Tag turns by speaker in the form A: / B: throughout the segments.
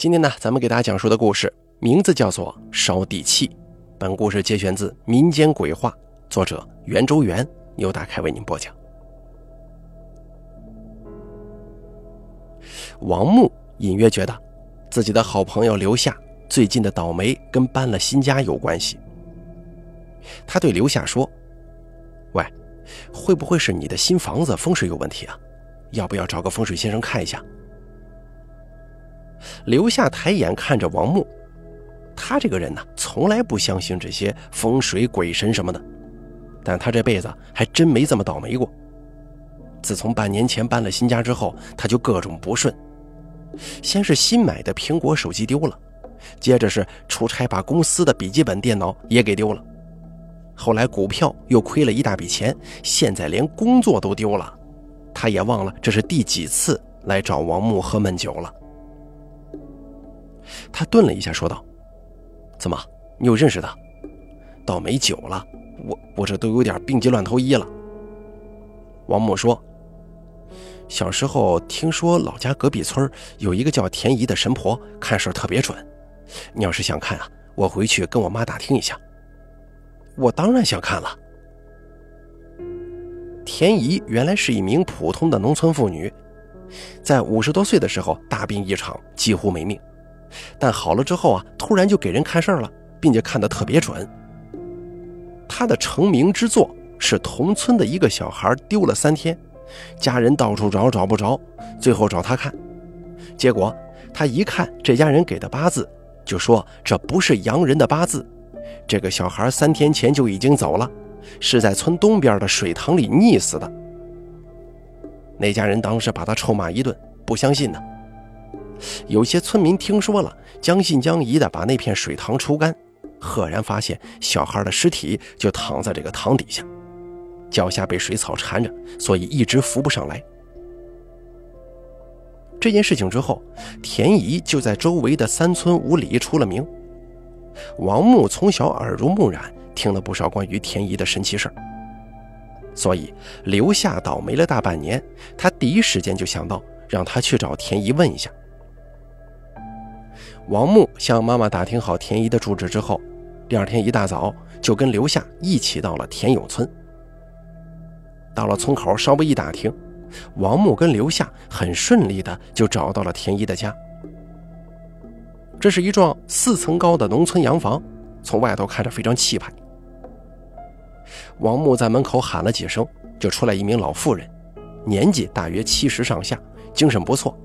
A: 今天呢，咱们给大家讲述的故事名字叫做《烧地契》。本故事节选自民间鬼话，作者袁周元由大开为您播讲。王木隐约觉得，自己的好朋友刘夏最近的倒霉跟搬了新家有关系。他对刘夏说：“喂，会不会是你的新房子风水有问题啊？要不要找个风水先生看一下？”刘夏抬眼看着王木，他这个人呢，从来不相信这些风水鬼神什么的，但他这辈子还真没这么倒霉过。自从半年前搬了新家之后，他就各种不顺。先是新买的苹果手机丢了，接着是出差把公司的笔记本电脑也给丢了，后来股票又亏了一大笔钱，现在连工作都丢了。他也忘了这是第几次来找王木喝闷酒了。他顿了一下，说道：“怎么，你有认识的？倒霉久了，我我这都有点病急乱投医了。”王木说：“小时候听说老家隔壁村有一个叫田姨的神婆，看事特别准。你要是想看啊，我回去跟我妈打听一下。”我当然想看了。田姨原来是一名普通的农村妇女，在五十多岁的时候大病一场，几乎没命。但好了之后啊，突然就给人看事儿了，并且看得特别准。他的成名之作是同村的一个小孩丢了三天，家人到处找找不着，最后找他看，结果他一看这家人给的八字，就说这不是洋人的八字，这个小孩三天前就已经走了，是在村东边的水塘里溺死的。那家人当时把他臭骂一顿，不相信呢。有些村民听说了，将信将疑的把那片水塘抽干，赫然发现小孩的尸体就躺在这个塘底下，脚下被水草缠着，所以一直浮不上来。这件事情之后，田姨就在周围的三村五里出了名。王木从小耳濡目染，听了不少关于田姨的神奇事儿，所以刘夏倒霉了大半年，他第一时间就想到让他去找田姨问一下。王木向妈妈打听好田姨的住址之后，第二天一大早就跟刘夏一起到了田永村。到了村口，稍微一打听，王木跟刘夏很顺利的就找到了田姨的家。这是一幢四层高的农村洋房，从外头看着非常气派。王木在门口喊了几声，就出来一名老妇人，年纪大约七十上下，精神不错。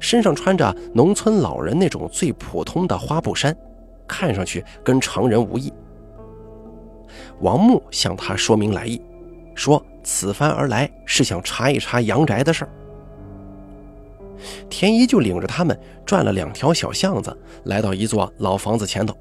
A: 身上穿着农村老人那种最普通的花布衫，看上去跟常人无异。王木向他说明来意，说此番而来是想查一查阳宅的事儿。田姨就领着他们转了两条小巷子，来到一座老房子前头。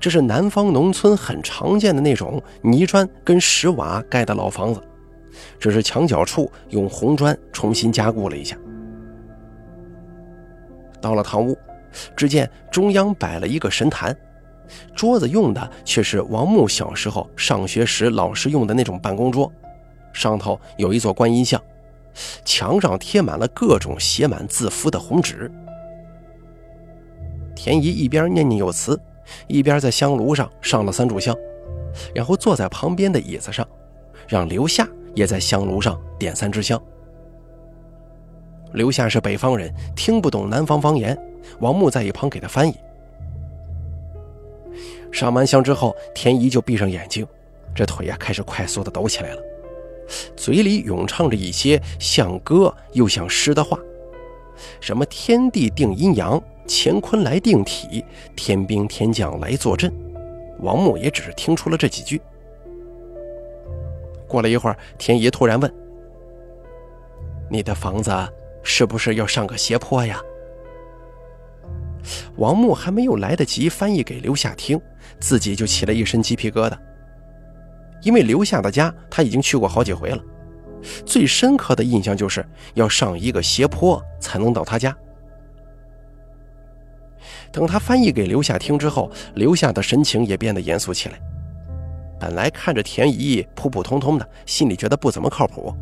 A: 这是南方农村很常见的那种泥砖跟石瓦盖的老房子，只是墙角处用红砖重新加固了一下。到了堂屋，只见中央摆了一个神坛，桌子用的却是王木小时候上学时老师用的那种办公桌，上头有一座观音像，墙上贴满了各种写满字符的红纸。田姨一边念念有词，一边在香炉上上了三炷香，然后坐在旁边的椅子上，让刘夏也在香炉上点三支香。刘夏是北方人，听不懂南方方言。王木在一旁给他翻译。上完香之后，田姨就闭上眼睛，这腿呀开始快速的抖起来了，嘴里咏唱着一些像歌又像诗的话，什么“天地定阴阳，乾坤来定体，天兵天将来坐镇”。王木也只是听出了这几句。过了一会儿，田姨突然问：“你的房子？”是不是要上个斜坡呀？王木还没有来得及翻译给刘夏听，自己就起了一身鸡皮疙瘩。因为刘夏的家他已经去过好几回了，最深刻的印象就是要上一个斜坡才能到他家。等他翻译给刘夏听之后，刘夏的神情也变得严肃起来。本来看着田姨普普通通的，心里觉得不怎么靠谱。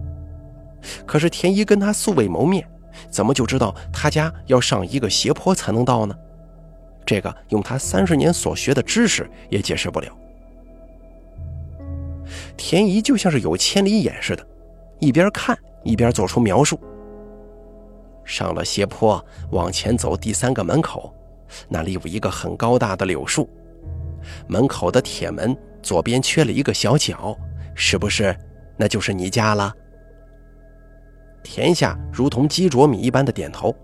A: 可是田姨跟他素未谋面。怎么就知道他家要上一个斜坡才能到呢？这个用他三十年所学的知识也解释不了。田姨就像是有千里眼似的，一边看一边做出描述。上了斜坡，往前走第三个门口，那里有一个很高大的柳树，门口的铁门左边缺了一个小角，是不是？那就是你家了。田夏如同鸡啄米一般的点头。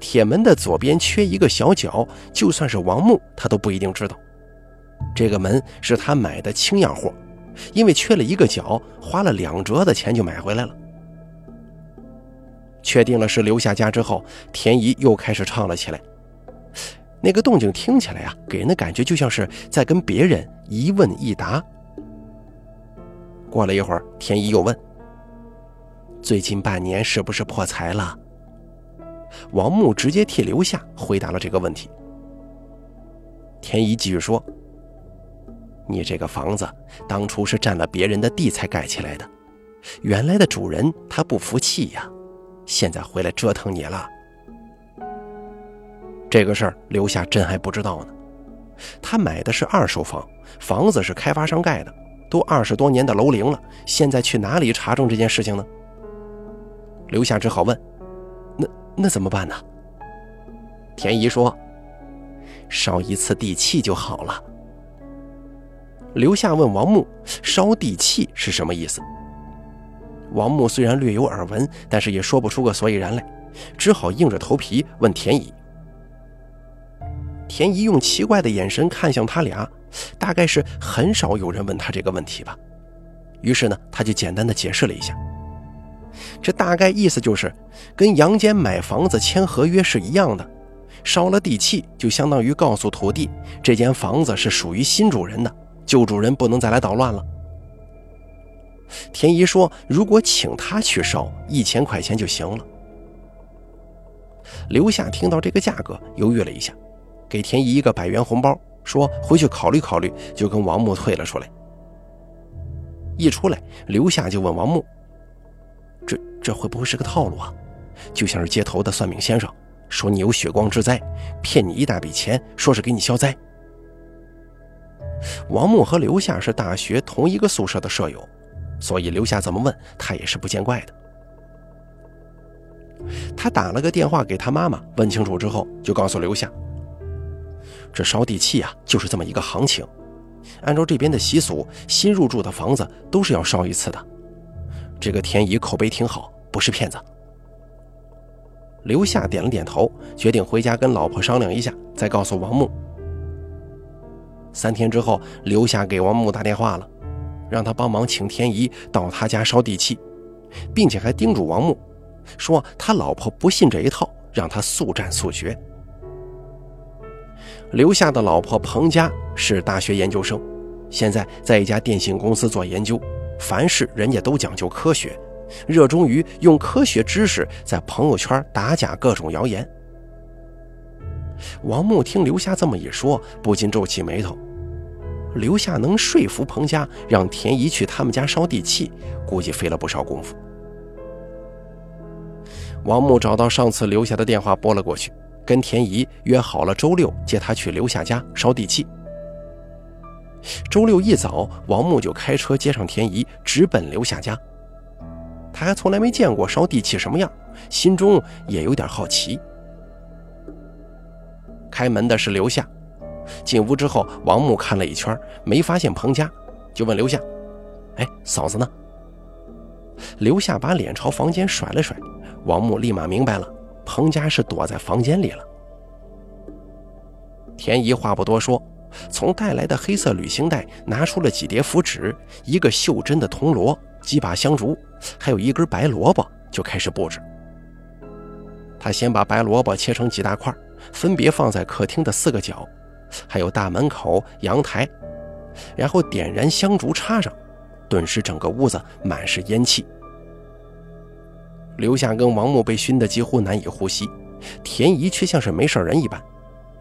A: 铁门的左边缺一个小角，就算是王木，他都不一定知道。这个门是他买的轻样货，因为缺了一个角，花了两折的钱就买回来了。确定了是刘夏家之后，田姨又开始唱了起来。那个动静听起来啊，给人的感觉就像是在跟别人一问一答。过了一会儿，田姨又问：“最近半年是不是破财了？”王木直接替刘夏回答了这个问题。田姨继续说：“你这个房子当初是占了别人的地才盖起来的，原来的主人他不服气呀，现在回来折腾你了。这个事儿刘夏真还不知道呢。他买的是二手房，房子是开发商盖的，都二十多年的楼龄了，现在去哪里查证这件事情呢？”刘夏只好问。那那怎么办呢？田姨说：“烧一次地契就好了。”刘夏问王木：“烧地契是什么意思？”王木虽然略有耳闻，但是也说不出个所以然来，只好硬着头皮问田姨。田姨用奇怪的眼神看向他俩，大概是很少有人问他这个问题吧。于是呢，他就简单的解释了一下。这大概意思就是，跟杨坚买房子签合约是一样的，烧了地契就相当于告诉土地，这间房子是属于新主人的，旧主人不能再来捣乱了。田姨说：“如果请他去烧，一千块钱就行了。”刘夏听到这个价格，犹豫了一下，给田姨一个百元红包，说回去考虑考虑，就跟王木退了出来。一出来，刘夏就问王木。这会不会是个套路啊？就像是街头的算命先生说你有血光之灾，骗你一大笔钱，说是给你消灾。王木和刘夏是大学同一个宿舍的舍友，所以刘夏怎么问他也是不见怪的。他打了个电话给他妈妈，问清楚之后，就告诉刘夏：“这烧地契啊，就是这么一个行情。按照这边的习俗，新入住的房子都是要烧一次的。这个田姨口碑挺好。”不是骗子。刘夏点了点头，决定回家跟老婆商量一下，再告诉王木。三天之后，刘夏给王木打电话了，让他帮忙请天怡到他家烧地契，并且还叮嘱王木，说他老婆不信这一套，让他速战速决。刘夏的老婆彭佳是大学研究生，现在在一家电信公司做研究，凡事人家都讲究科学。热衷于用科学知识在朋友圈打假各种谣言。王木听刘夏这么一说，不禁皱起眉头。刘夏能说服彭家让田姨去他们家烧地契，估计费了不少功夫。王木找到上次留下的电话拨了过去，跟田姨约好了周六接她去刘夏家烧地契。周六一早，王木就开车接上田姨，直奔刘夏家。还从来没见过烧地契什么样，心中也有点好奇。开门的是刘夏，进屋之后，王木看了一圈，没发现彭家，就问刘夏：“哎，嫂子呢？”刘夏把脸朝房间甩了甩，王木立马明白了，彭家是躲在房间里了。田姨话不多说，从带来的黑色旅行袋拿出了几叠符纸，一个袖珍的铜锣。几把香烛，还有一根白萝卜，就开始布置。他先把白萝卜切成几大块，分别放在客厅的四个角，还有大门口、阳台，然后点燃香烛插上，顿时整个屋子满是烟气。刘夏跟王木被熏得几乎难以呼吸，田姨却像是没事人一般，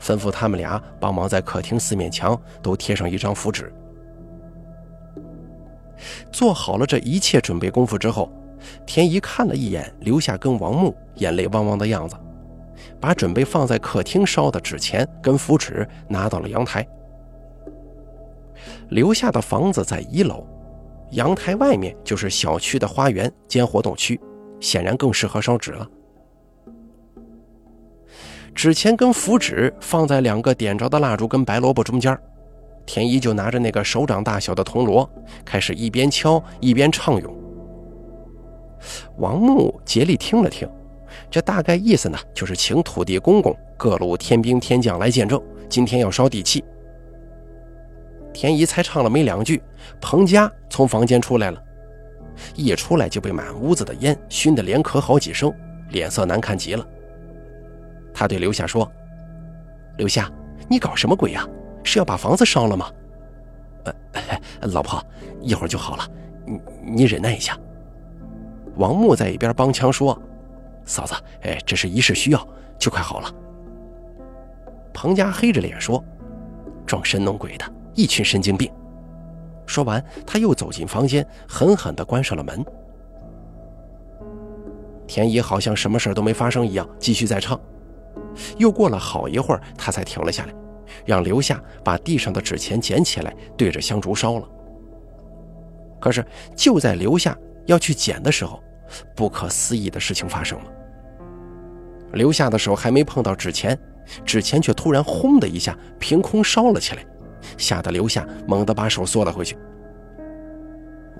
A: 吩咐他们俩帮忙在客厅四面墙都贴上一张符纸。做好了这一切准备功夫之后，田姨看了一眼留下跟王木眼泪汪汪的样子，把准备放在客厅烧的纸钱跟符纸拿到了阳台。留下的房子在一楼，阳台外面就是小区的花园兼活动区，显然更适合烧纸了。纸钱跟符纸放在两个点着的蜡烛跟白萝卜中间，田一就拿着那个手掌大小的铜锣，开始一边敲一边唱咏。王木竭力听了听，这大概意思呢，就是请土地公公、各路天兵天将来见证，今天要烧地契。田一才唱了没两句，彭家从房间出来了，一出来就被满屋子的烟熏得连咳好几声，脸色难看极了。他对刘夏说：“刘夏，你搞什么鬼呀？是要把房子烧了吗？”“呃，老婆，一会儿就好了，你你忍耐一下。”王木在一边帮腔说：“嫂子，哎，这是一时需要，就快好了。”彭家黑着脸说：“装神弄鬼的，一群神经病。”说完，他又走进房间，狠狠地关上了门。田姨好像什么事都没发生一样，继续在唱。又过了好一会儿，他才停了下来，让刘夏把地上的纸钱捡起来，对着香烛烧了。可是就在刘夏要去捡的时候，不可思议的事情发生了。刘夏的手还没碰到纸钱，纸钱却突然轰的一下凭空烧了起来，吓得刘夏猛地把手缩了回去。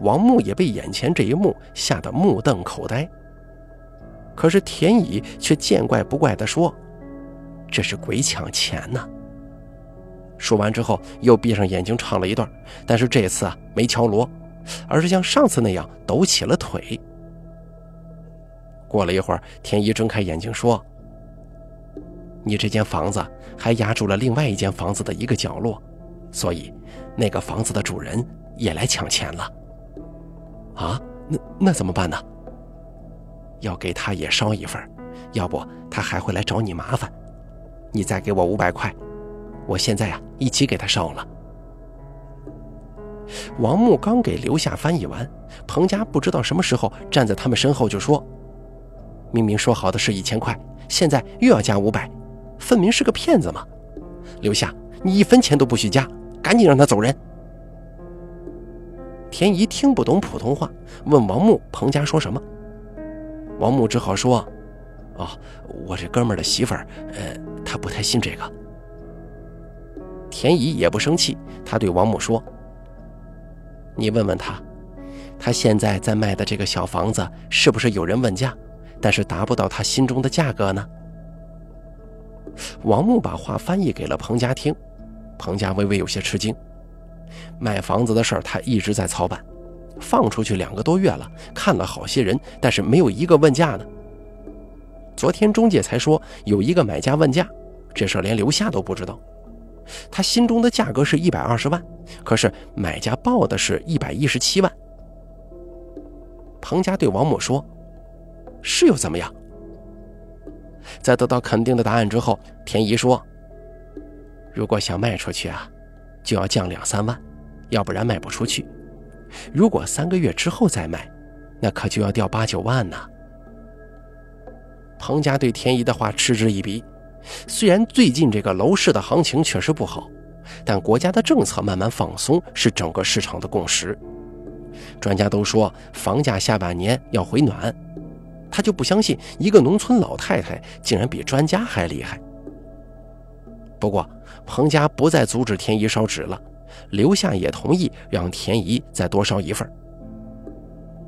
A: 王木也被眼前这一幕吓得目瞪口呆。可是田乙却见怪不怪地说。这是鬼抢钱呢！说完之后，又闭上眼睛唱了一段，但是这次啊没敲锣，而是像上次那样抖起了腿。过了一会儿，田一睁开眼睛说：“你这间房子还压住了另外一间房子的一个角落，所以那个房子的主人也来抢钱了。啊，那那怎么办呢？要给他也烧一份，要不他还会来找你麻烦。”你再给我五百块，我现在呀一起给他烧了。王木刚给刘夏翻译完，彭家不知道什么时候站在他们身后就说：“明明说好的是一千块，现在又要加五百，分明是个骗子嘛！”刘夏，你一分钱都不许加，赶紧让他走人。田姨听不懂普通话，问王木：“彭家说什么？”王木只好说：“哦，我这哥们儿的媳妇儿，呃。”他不太信这个。田姨也不生气，她对王母说：“你问问他，他现在在卖的这个小房子是不是有人问价，但是达不到他心中的价格呢？”王木把话翻译给了彭家听，彭家微微有些吃惊。卖房子的事儿他一直在操办，放出去两个多月了，看了好些人，但是没有一个问价呢。昨天中介才说有一个买家问价，这事连刘夏都不知道。他心中的价格是一百二十万，可是买家报的是一百一十七万。彭家对王母说：“是又怎么样？”在得到肯定的答案之后，田姨说：“如果想卖出去啊，就要降两三万，要不然卖不出去。如果三个月之后再卖，那可就要掉八九万呢。”彭家对田姨的话嗤之以鼻。虽然最近这个楼市的行情确实不好，但国家的政策慢慢放松是整个市场的共识。专家都说房价下半年要回暖，他就不相信一个农村老太太竟然比专家还厉害。不过彭家不再阻止田姨烧纸了，刘夏也同意让田姨再多烧一份。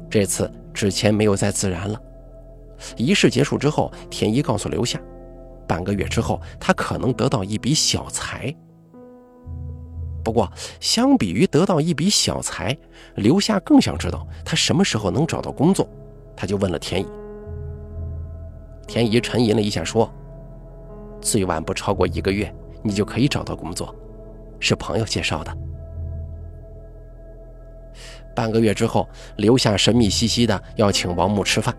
A: 这次纸钱没有再自燃了。仪式结束之后，田一告诉刘夏，半个月之后他可能得到一笔小财。不过，相比于得到一笔小财，刘夏更想知道他什么时候能找到工作。他就问了田姨。田姨沉吟了一下，说：“最晚不超过一个月，你就可以找到工作，是朋友介绍的。”半个月之后，刘夏神秘兮兮的要请王木吃饭。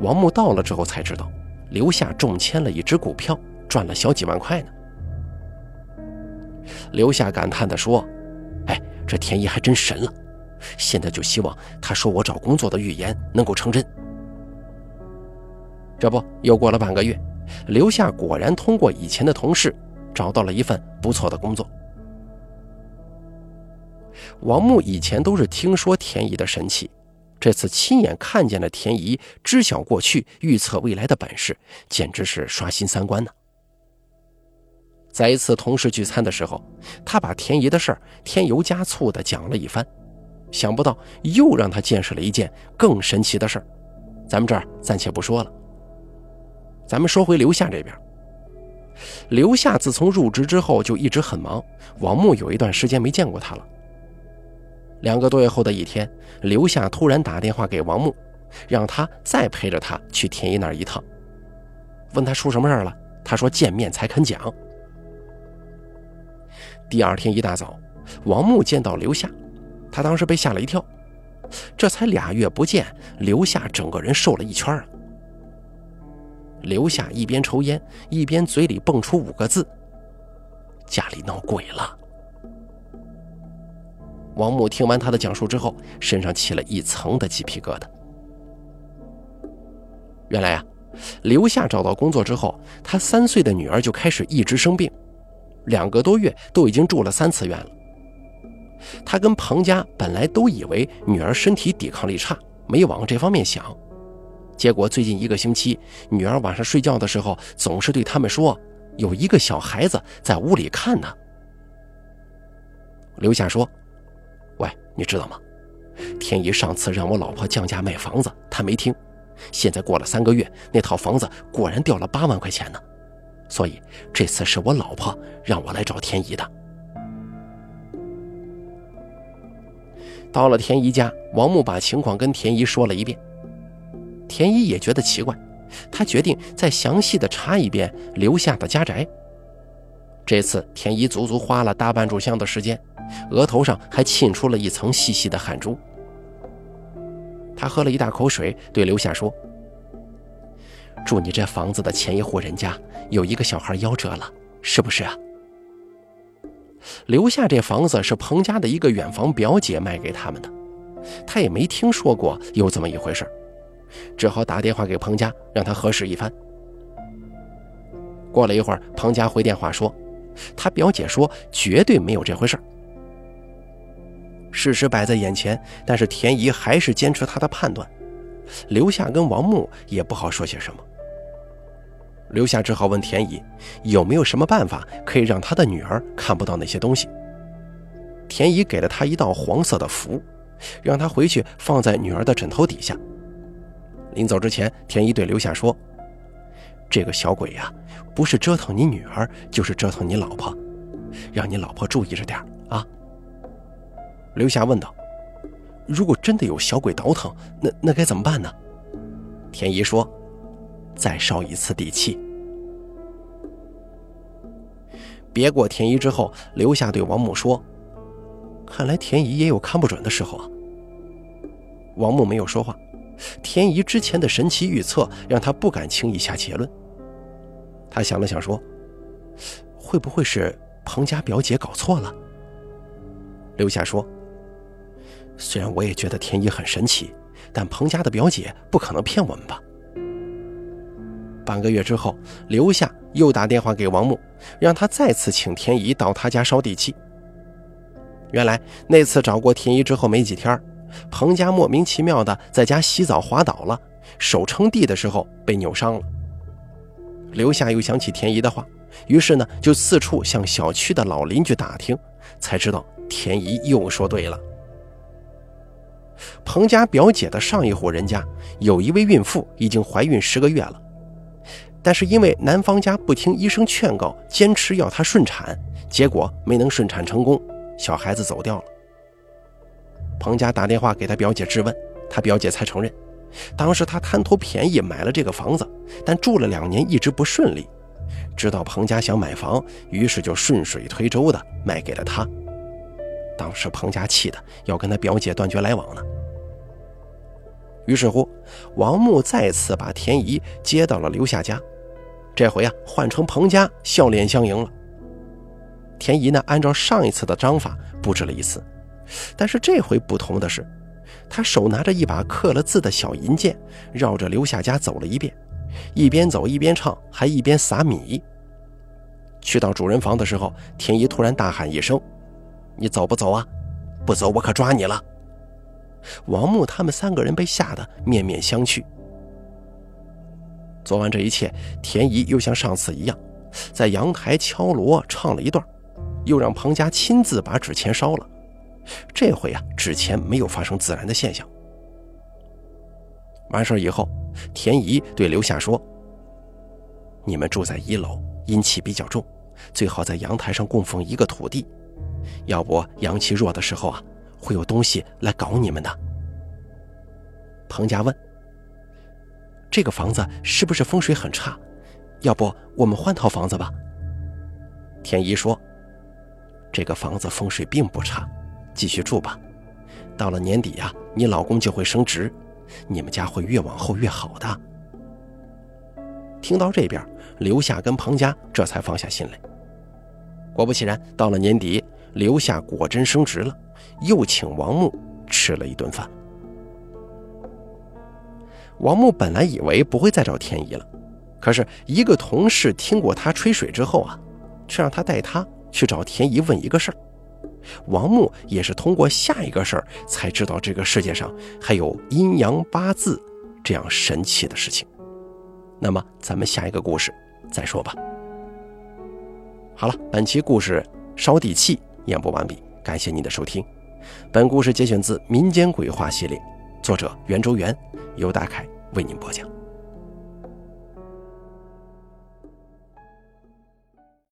A: 王木到了之后才知道，刘夏中签了一只股票，赚了小几万块呢。刘夏感叹地说：“哎，这田姨还真神了，现在就希望他说我找工作的预言能够成真。这不，又过了半个月，刘夏果然通过以前的同事找到了一份不错的工作。王木以前都是听说田姨的神奇，这次亲眼看见了田姨知晓过去、预测未来的本事，简直是刷新三观呢。在一次同事聚餐的时候，他把田姨的事儿添油加醋的讲了一番，想不到又让他见识了一件更神奇的事儿。咱们这儿暂且不说了，咱们说回刘夏这边。刘夏自从入职之后就一直很忙，王木有一段时间没见过他了。两个多月后的一天，刘夏突然打电话给王木，让他再陪着他去田姨那一趟，问他出什么事了。他说见面才肯讲。第二天一大早，王木见到刘夏，他当时被吓了一跳。这才俩月不见，刘夏整个人瘦了一圈了。刘夏一边抽烟，一边嘴里蹦出五个字：“家里闹鬼了。”王木听完他的讲述之后，身上起了一层的鸡皮疙瘩。原来啊，刘夏找到工作之后，他三岁的女儿就开始一直生病。两个多月都已经住了三次院了。他跟彭家本来都以为女儿身体抵抗力差，没往这方面想。结果最近一个星期，女儿晚上睡觉的时候总是对他们说：“有一个小孩子在屋里看呢。”刘夏说：“，你知道吗？天一上次让我老婆降价卖房子，她没听。现在过了三个月，那套房子果然掉了八万块钱呢。”所以这次是我老婆让我来找田姨的。到了田姨家，王木把情况跟田姨说了一遍。田姨也觉得奇怪，她决定再详细的查一遍留下的家宅。这次田姨足足花了大半炷香的时间，额头上还沁出了一层细细的汗珠。他喝了一大口水，对刘夏说。住你这房子的前一户人家有一个小孩夭折了，是不是啊？留下这房子是彭家的一个远房表姐卖给他们的，他也没听说过有这么一回事，只好打电话给彭家，让他核实一番。过了一会儿，彭家回电话说，他表姐说绝对没有这回事。事实摆在眼前，但是田姨还是坚持她的判断，刘夏跟王木也不好说些什么。刘夏只好问田姨，有没有什么办法可以让他的女儿看不到那些东西。田姨给了他一道黄色的符，让他回去放在女儿的枕头底下。临走之前，田姨对刘夏说：“这个小鬼呀，不是折腾你女儿，就是折腾你老婆，让你老婆注意着点啊。”刘夏问道：“如果真的有小鬼倒腾，那那该怎么办呢？”田姨说。再烧一次地气。别过田姨之后，刘霞对王木说：“看来田姨也有看不准的时候啊。”王木没有说话。田姨之前的神奇预测让他不敢轻易下结论。他想了想说：“会不会是彭家表姐搞错了？”刘夏说：“虽然我也觉得田姨很神奇，但彭家的表姐不可能骗我们吧？”半个月之后，刘夏又打电话给王木，让他再次请田姨到他家烧地契。原来那次找过田姨之后没几天，彭家莫名其妙的在家洗澡滑倒了，手撑地的时候被扭伤了。刘夏又想起田姨的话，于是呢就四处向小区的老邻居打听，才知道田姨又说对了。彭家表姐的上一户人家有一位孕妇已经怀孕十个月了。但是因为男方家不听医生劝告，坚持要她顺产，结果没能顺产成功，小孩子走掉了。彭家打电话给他表姐质问，他表姐才承认，当时他贪图便宜买了这个房子，但住了两年一直不顺利，知道彭家想买房，于是就顺水推舟的卖给了他。当时彭家气的要跟他表姐断绝来往呢。于是乎，王木再次把田姨接到了刘夏家。这回啊，换成彭家笑脸相迎了。田姨呢，按照上一次的章法布置了一次，但是这回不同的是，他手拿着一把刻了字的小银剑，绕着刘夏家走了一遍，一边走一边唱，还一边撒米。去到主人房的时候，田姨突然大喊一声：“你走不走啊？不走我可抓你了！”王木他们三个人被吓得面面相觑。做完这一切，田姨又像上次一样，在阳台敲锣唱了一段，又让彭家亲自把纸钱烧了。这回啊，纸钱没有发生自燃的现象。完事以后，田姨对刘夏说：“你们住在一楼，阴气比较重，最好在阳台上供奉一个土地，要不阳气弱的时候啊，会有东西来搞你们的。”彭家问：“这个房子是不是风水很差？要不我们换套房子吧？”田姨说：“这个房子风水并不差。”继续住吧，到了年底呀，你老公就会升职，你们家会越往后越好的。听到这边，刘夏跟彭家这才放下心来。果不其然，到了年底，刘夏果真升职了，又请王木吃了一顿饭。王木本来以为不会再找天怡了，可是一个同事听过他吹水之后啊，却让他带他去找天怡问一个事儿。王木也是通过下一个事儿才知道这个世界上还有阴阳八字这样神奇的事情。那么咱们下一个故事再说吧。好了，本期故事烧地气演播完毕，感谢您的收听。本故事节选自民间鬼话系列，作者袁周元，由大凯为您播讲。